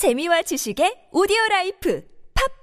재미와 지식의 오디오 life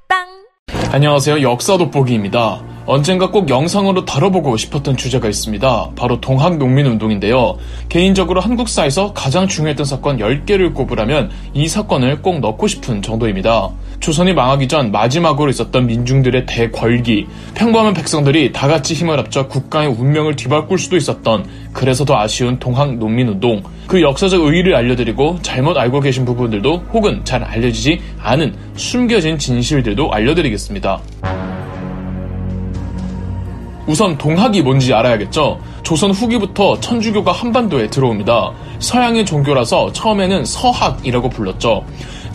팟빵 안녕하세요. 역사 돋보기입니다. 언젠가 꼭 영상으로 다뤄보고 싶었던 주제가 있습니다. 바로 동학 농민 운동인데요. 개인적으로 한국사에서 가장 중요했던 사건 10개를 꼽으라면 이 사건을 꼭 넣고 싶은 정도입니다. 조선이 망하기 전 마지막으로 있었던 민중들의 대궐기, 평범한 백성들이 다 같이 힘을 합쳐 국가의 운명을 뒤바꿀 수도 있었던 그래서 더 아쉬운 동학 농민운동, 그 역사적 의의를 알려드리고 잘못 알고 계신 부분들도 혹은 잘 알려지지 않은 숨겨진 진실들도 알려드리겠습니다. 우선 동학이 뭔지 알아야겠죠. 조선 후기부터 천주교가 한반도에 들어옵니다. 서양의 종교라서 처음에는 서학이라고 불렀죠.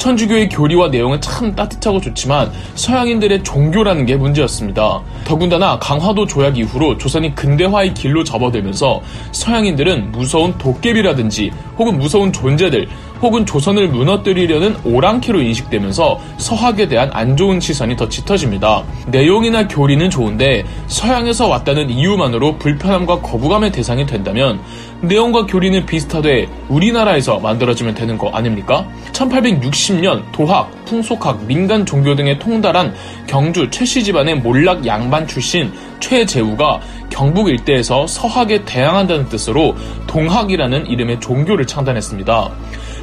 천주교의 교리와 내용은 참 따뜻하고 좋지만 서양인들의 종교라는 게 문제였습니다. 더군다나 강화도 조약 이후로 조선이 근대화의 길로 접어들면서 서양인들은 무서운 도깨비라든지 혹은 무서운 존재들 혹은 조선을 무너뜨리려는 오랑캐로 인식되면서 서학에 대한 안 좋은 시선이 더 짙어집니다. 내용이나 교리는 좋은데 서양에서 왔다는 이유만으로 불편함과 거부감의 대상이 된다면 내용과 교리는 비슷하되 우리나라에서 만들어지면 되는 거 아닙니까? 1860년 도학, 풍속학, 민간 종교 등에 통달한 경주 최씨 집안의 몰락 양반 출신 최재우가 경북 일대에서 서학에 대항한다는 뜻으로 동학이라는 이름의 종교를 창단했습니다.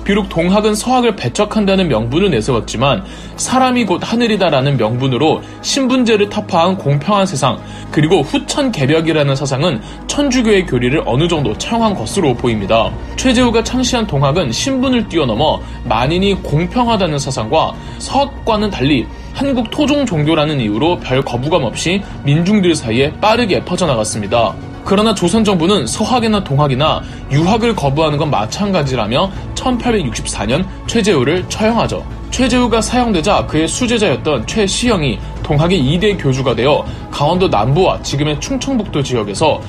비록 동학은 서학을 배척한다는 명분을 내세웠지만 사람이 곧 하늘이다라는 명분으로 신분제를 타파한 공평한 세상 그리고 후천 개벽이라는 사상은 천주교의 교리를 어느 정도 차용한 것으로 보입니다. 최재우가 창시한 동학은 신분을 뛰어넘어 만인이 공평하다는 사상과 서학과는 달리 한국 토종 종교라는 이유로 별 거부감 없이 민중들 사이에 빠르게 퍼져나갔습니다. 그러나 조선 정부는 서학이나 동학이나 유학을 거부하는 건 마찬가지라며 1864년 최재우를 처형하죠. 최재우가 사형되자 그의 수제자였던 최시영이 동학의 2대 교주가 되어 강원도 남부와 지금의 충청북도 지역에서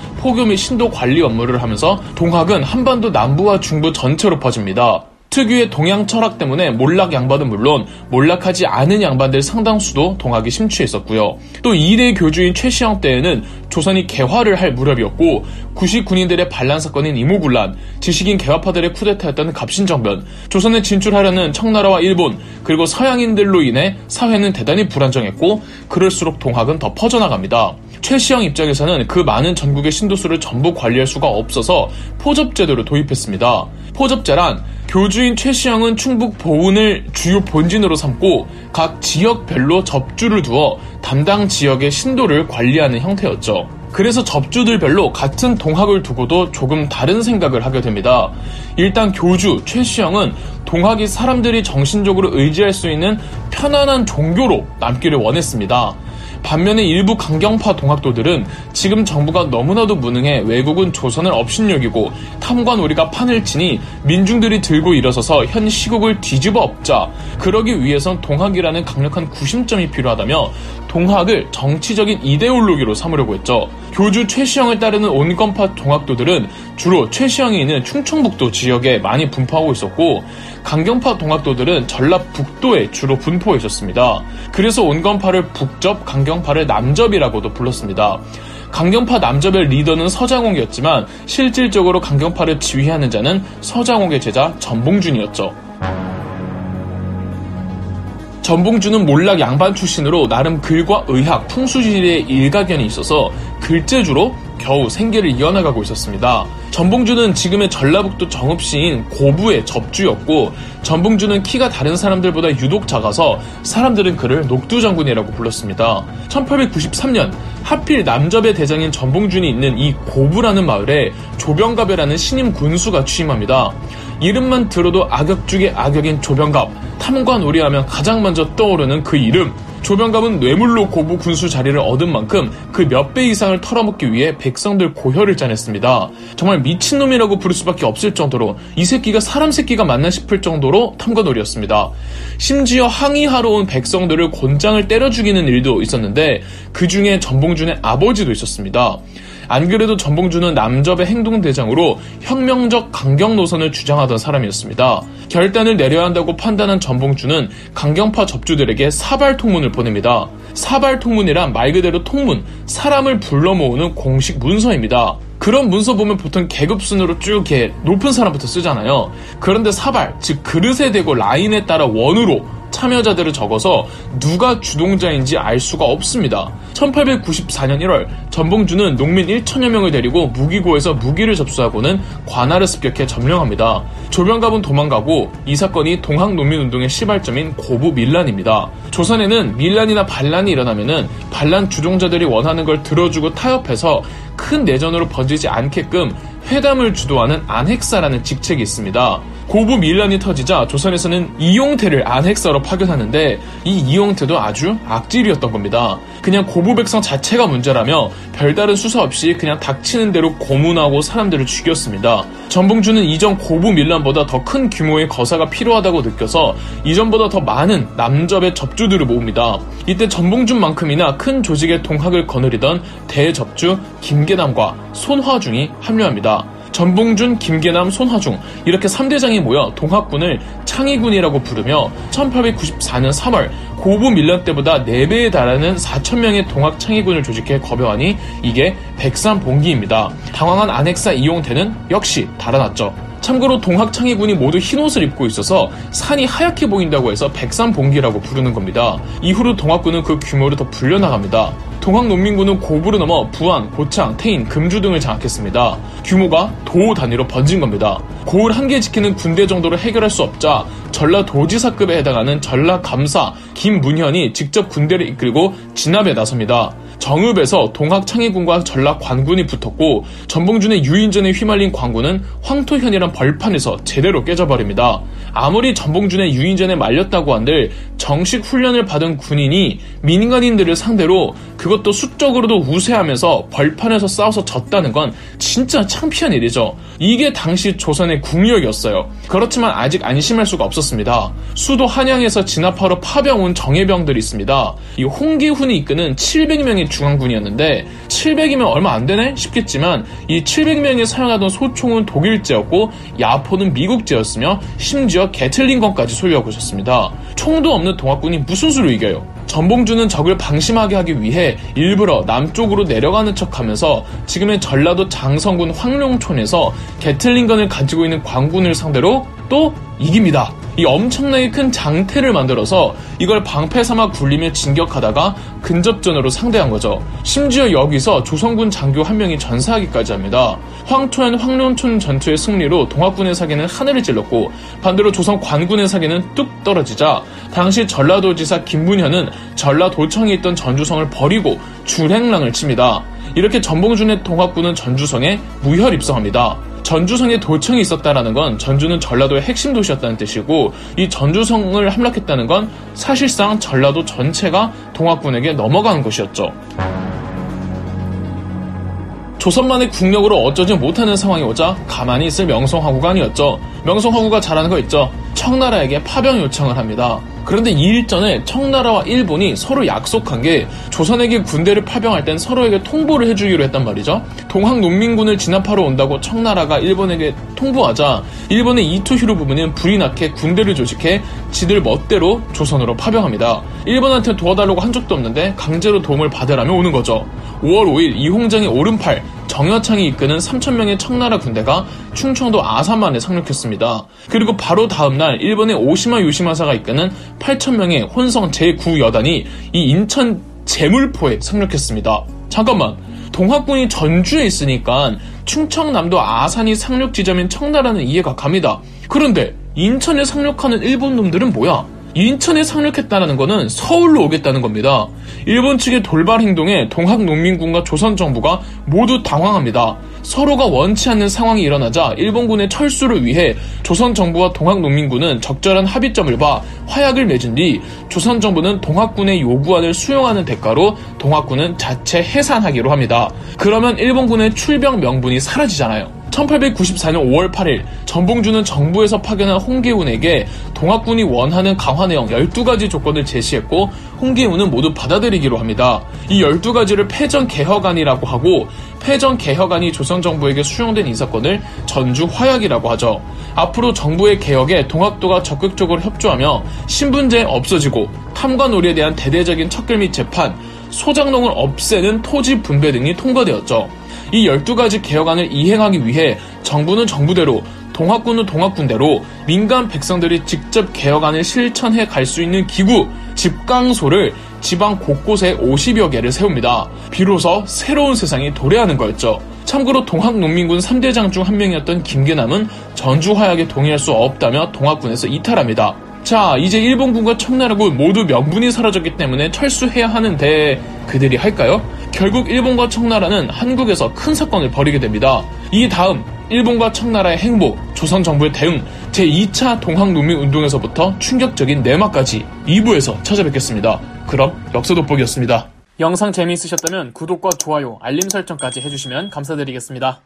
및 신도 관리 업무를 하면서 동학은 한반도 남부와 중부 전체로 퍼집니다. 특유의 동양 철학 때문에 몰락 양반은 물론 몰락하지 않은 양반들 상당수도 동학에 심취해 있었고요. 또 2대 교주인 최시영 때에는 조선이 개화를 할 무렵이었고 구시 군인들의 반란 사건인 이모군란, 지식인 개화파들의 쿠데타였던 갑신정변, 조선에 진출하려는 청나라와 일본, 그리고 서양인들로 인해 사회는 대단히 불안정했고 그럴수록 동학은 더 퍼져나갑니다. 최시영 입장에서는 그 많은 전국의 신도수를 전부 관리할 수가 없어서 포접제도를 도입했습니다. 포접제란 교주인 최시영은 충북 보은을 주요 본진으로 삼고 각 지역별로 접주를 두어 담당 지역의 신도를 관리하는 형태였죠. 그래서 접주들별로 같은 동학을 두고도 조금 다른 생각을 하게 됩니다. 일단 교주 최시영은 동학이 사람들이 정신적으로 의지할 수 있는 편안한 종교로 남기를 원했습니다. 반면에 일부 강경파 동학도들은 지금 정부가 너무나도 무능해 외국은 조선을 업신여기고 탐관 우리가 판을 치니 민중들이 들고 일어서서 현 시국을 뒤집어 엎자. 그러기 위해선 동학이라는 강력한 구심점이 필요하다며 동학을 정치적인 이데올로기로 삼으려고 했죠. 교주 최시영을 따르는 온건파 동학도들은 주로 최시영이 있는 충청북도 지역에 많이 분포하고 있었고 강경파 동학도들은 전라북도에 주로 분포해 있었습니다. 그래서 온건파를 북접, 강경파를 남접이라고도 불렀습니다. 강경파 남접의 리더는 서장홍이었지만 실질적으로 강경파를 지휘하는 자는 서장홍의 제자 전봉준이었죠. 전봉준은 몰락 양반 출신으로 나름 글과 의학, 풍수지리에 일가견이 있어서 글재주로 겨우 생계를 이어나가고 있었습니다. 전봉준은 지금의 전라북도 정읍시인 고부의 접주였고 전봉준은 키가 다른 사람들보다 유독 작아서 사람들은 그를 녹두장군이라고 불렀습니다. 1893년 하필 남접의 대장인 전봉준이 있는 이 고부라는 마을에 조병갑이라는 신임 군수가 취임합니다. 이름만 들어도 악역 중의 악역인 조병갑, 탐관오리 하면 가장 먼저 떠오르는 그 이름. 조병갑은 뇌물로 고부 군수 자리를 얻은 만큼 그 몇 배 이상을 털어먹기 위해 백성들 고혈을 짜냈습니다. 정말 미친놈이라고 부를 수밖에 없을 정도로 이 새끼가 사람 새끼가 맞나 싶을 정도로 탐관오리였습니다. 심지어 항의하러 온 백성들을 곤장을 때려 죽이는 일도 있었는데 그 중에 전봉준의 아버지도 있었습니다. 안 그래도 전봉준은 남접의 행동대장으로 혁명적 강경 노선을 주장하던 사람이었습니다. 결단을 내려야 한다고 판단한 전봉준은 강경파 접주들에게 사발 통문을 보냅니다. 사발 통문이란 말 그대로 통문, 사람을 불러 모으는 공식 문서입니다. 그런 문서 보면 보통 계급순으로 쭉 이렇게 높은 사람부터 쓰잖아요. 그런데 사발, 즉 그릇에 대고 라인에 따라 원으로 참여자들을 적어서 누가 주동자인지 알 수가 없습니다. 1894년 1월 전봉주는 농민 1천여 명을 데리고 무기고에서 무기를 접수하고는 관할을 습격해 점령합니다. 조병갑은 도망가고 이 사건이 동학 농민운동의 시발점인 고부 밀란입니다. 조선에는 밀란이나 반란이 일어나면은 반란 주동자들이 원하는 걸 들어주고 타협해서 큰 내전으로 번지지 않게끔 회담을 주도하는 안핵사라는 직책이 있습니다. 고부 밀란이 터지자 조선에서는 이용태를 안핵사로 파견하는데 이 이용태도 아주 악질이었던 겁니다. 그냥 고부 백성 자체가 문제라며 별다른 수사 없이 그냥 닥치는 대로 고문하고 사람들을 죽였습니다. 전봉주는 이전 고부 밀란보다 더 큰 규모의 거사가 필요하다고 느껴서 이전보다 더 많은 남접의 접주들을 모읍니다. 이때 전봉준만큼이나 큰 조직의 동학을 거느리던 대접주 김계남과 손화중이 합류합니다. 전봉준, 김계남, 손화중 이렇게 3대장이 모여 동학군을 창의군이라고 부르며 1894년 3월 고부 밀란 때보다 4배에 달하는 4천명의 동학 창의군을 조직해 거벼하니 이게 백삼봉기입니다. 당황한 안핵사 이용태는 역시 달아났죠. 참고로 동학 창의군이 모두 흰옷을 입고 있어서 산이 하얗게 보인다고 해서 백삼봉기라고 부르는 겁니다. 이후로 동학군은 그 규모를 더 불려나갑니다. 동학농민군은 고부를 넘어 부안, 고창, 태인, 금주 등을 장악했습니다. 규모가 도 단위로 번진 겁니다. 고을 한 개 지키는 군대 정도로 해결할 수 없자 전라도지사급에 해당하는 전라감사 김문현이 직접 군대를 이끌고 진압에 나섭니다. 정읍에서 동학 창의군과 전라 관군이 붙었고 전봉준의 유인전에 휘말린 관군은 황토현이란 벌판에서 제대로 깨져버립니다. 아무리 전봉준의 유인전에 말렸다고 한들 정식 훈련을 받은 군인이 민간인들을 상대로 그것도 수적으로도 우세하면서 벌판에서 싸워서 졌다는 건 진짜 창피한 일이죠. 이게 당시 조선의 국력이었어요. 그렇지만 아직 안심할 수가 없었습니다. 수도 한양에서 진압하러 파병 온 정예병들이 있습니다. 이 홍기훈이 이끄는 700명의 중앙군이었는데 700이면 얼마 안 되네 싶겠지만 이 700명이 사용하던 소총은 독일제였고 야포는 미국제였으며 심지어 게틀링건까지 소유하고 있었습니다. 총도 없는 동학군이 무슨 수로 이겨요? 전봉주는 적을 방심하게 하기 위해 일부러 남쪽으로 내려가는 척하면서 지금의 전라도 장성군 황룡촌에서 게틀링건을 가지고 있는 광군을 상대로 또 이깁니다. 이 엄청나게 큰 장태를 만들어서 이걸 방패 삼아 굴리며 진격하다가 근접전으로 상대한 거죠. 심지어 여기서 조선군 장교 한 명이 전사하기까지 합니다. 황초현 황룡촌 전투의 승리로 동학군의 사기는 하늘을 찔렀고 반대로 조선 관군의 사기는 뚝 떨어지자 당시 전라도지사 김문현은 전라도청에 있던 전주성을 버리고 줄행랑을 칩니다. 이렇게 전봉준의 동학군은 전주성에 무혈 입성합니다. 전주성에 도청이 있었다라는 건 전주는 전라도의 핵심 도시였다는 뜻이고 이 전주성을 함락했다는 건 사실상 전라도 전체가 동학군에게 넘어가는 것이었죠. 조선만의 국력으로 어쩌지 못하는 상황이 오자 가만히 있을 명성황후가 아니었죠. 명성황후가 잘하는 거 있죠. 청나라에게 파병 요청을 합니다. 그런데 이 일전에 청나라와 일본이 서로 약속한 게 조선에게 군대를 파병할 땐 서로에게 통보를 해주기로 했단 말이죠. 동학 농민군을 진압하러 온다고 청나라가 일본에게 통보하자 일본의 이토히로 부부는 불이 나게 군대를 조직해 지들 멋대로 조선으로 파병합니다. 일본한테 도와달라고 한 적도 없는데 강제로 도움을 받으라며 오는 거죠. 5월 5일 이홍장의 오른팔 정여창이 이끄는 3천명의 청나라 군대가 충청도 아산만에 상륙했습니다. 그리고 바로 다음날 일본의 오시마 요시마사가 이끄는 8천명의 혼성 제9여단이 이 인천 제물포에 상륙했습니다. 잠깐만, 동학군이 전주에 있으니까 충청남도 아산이 상륙 지점인 청나라는 이해가 갑니다. 그런데 인천에 상륙하는 일본 놈들은 뭐야? 인천에 상륙했다는 것은 서울로 오겠다는 겁니다. 일본 측의 돌발 행동에 동학농민군과 조선정부가 모두 당황합니다. 서로가 원치 않는 상황이 일어나자 일본군의 철수를 위해 조선정부와 동학농민군은 적절한 합의점을 봐 화약을 맺은 뒤 조선정부는 동학군의 요구안을 수용하는 대가로 동학군은 자체 해산하기로 합니다. 그러면 일본군의 출병 명분이 사라지잖아요. 1894년 5월 8일 전봉주는 정부에서 파견한 홍계훈에게 동학군이 원하는 강화 내용 12가지 조건을 제시했고 홍계훈은 모두 받아들이기로 합니다. 이 12가지를 패전 개혁안이라고 하고 패전 개혁안이 조선 정부에게 수용된 이 사건을 전주 화약이라고 하죠. 앞으로 정부의 개혁에 동학도가 적극적으로 협조하며 신분제 없어지고 탐관오리에 대한 대대적인 척결 및 재판, 소장농을 없애는 토지 분배 등이 통과되었죠. 이 12가지 개혁안을 이행하기 위해 정부는 정부대로 동학군은 동학군대로 민간 백성들이 직접 개혁안을 실천해 갈 수 있는 기구, 집강소를 지방 곳곳에 50여 개를 세웁니다. 비로소 새로운 세상이 도래하는 거였죠. 참고로 동학농민군 3대장 중 한 명이었던 김계남은 전주화약에 동의할 수 없다며 동학군에서 이탈합니다. 자, 이제 일본군과 청나라군 모두 명분이 사라졌기 때문에 철수해야 하는데 그들이 할까요? 결국 일본과 청나라는 한국에서 큰 사건을 벌이게 됩니다. 이 다음 일본과 청나라의 행보, 조선 정부의 대응, 제2차 동학농민 운동에서부터 충격적인 내막까지 2부에서 찾아뵙겠습니다. 그럼 역사 돋보기였습니다. 영상 재미있으셨다면 구독과 좋아요, 알림 설정까지 해주시면 감사드리겠습니다.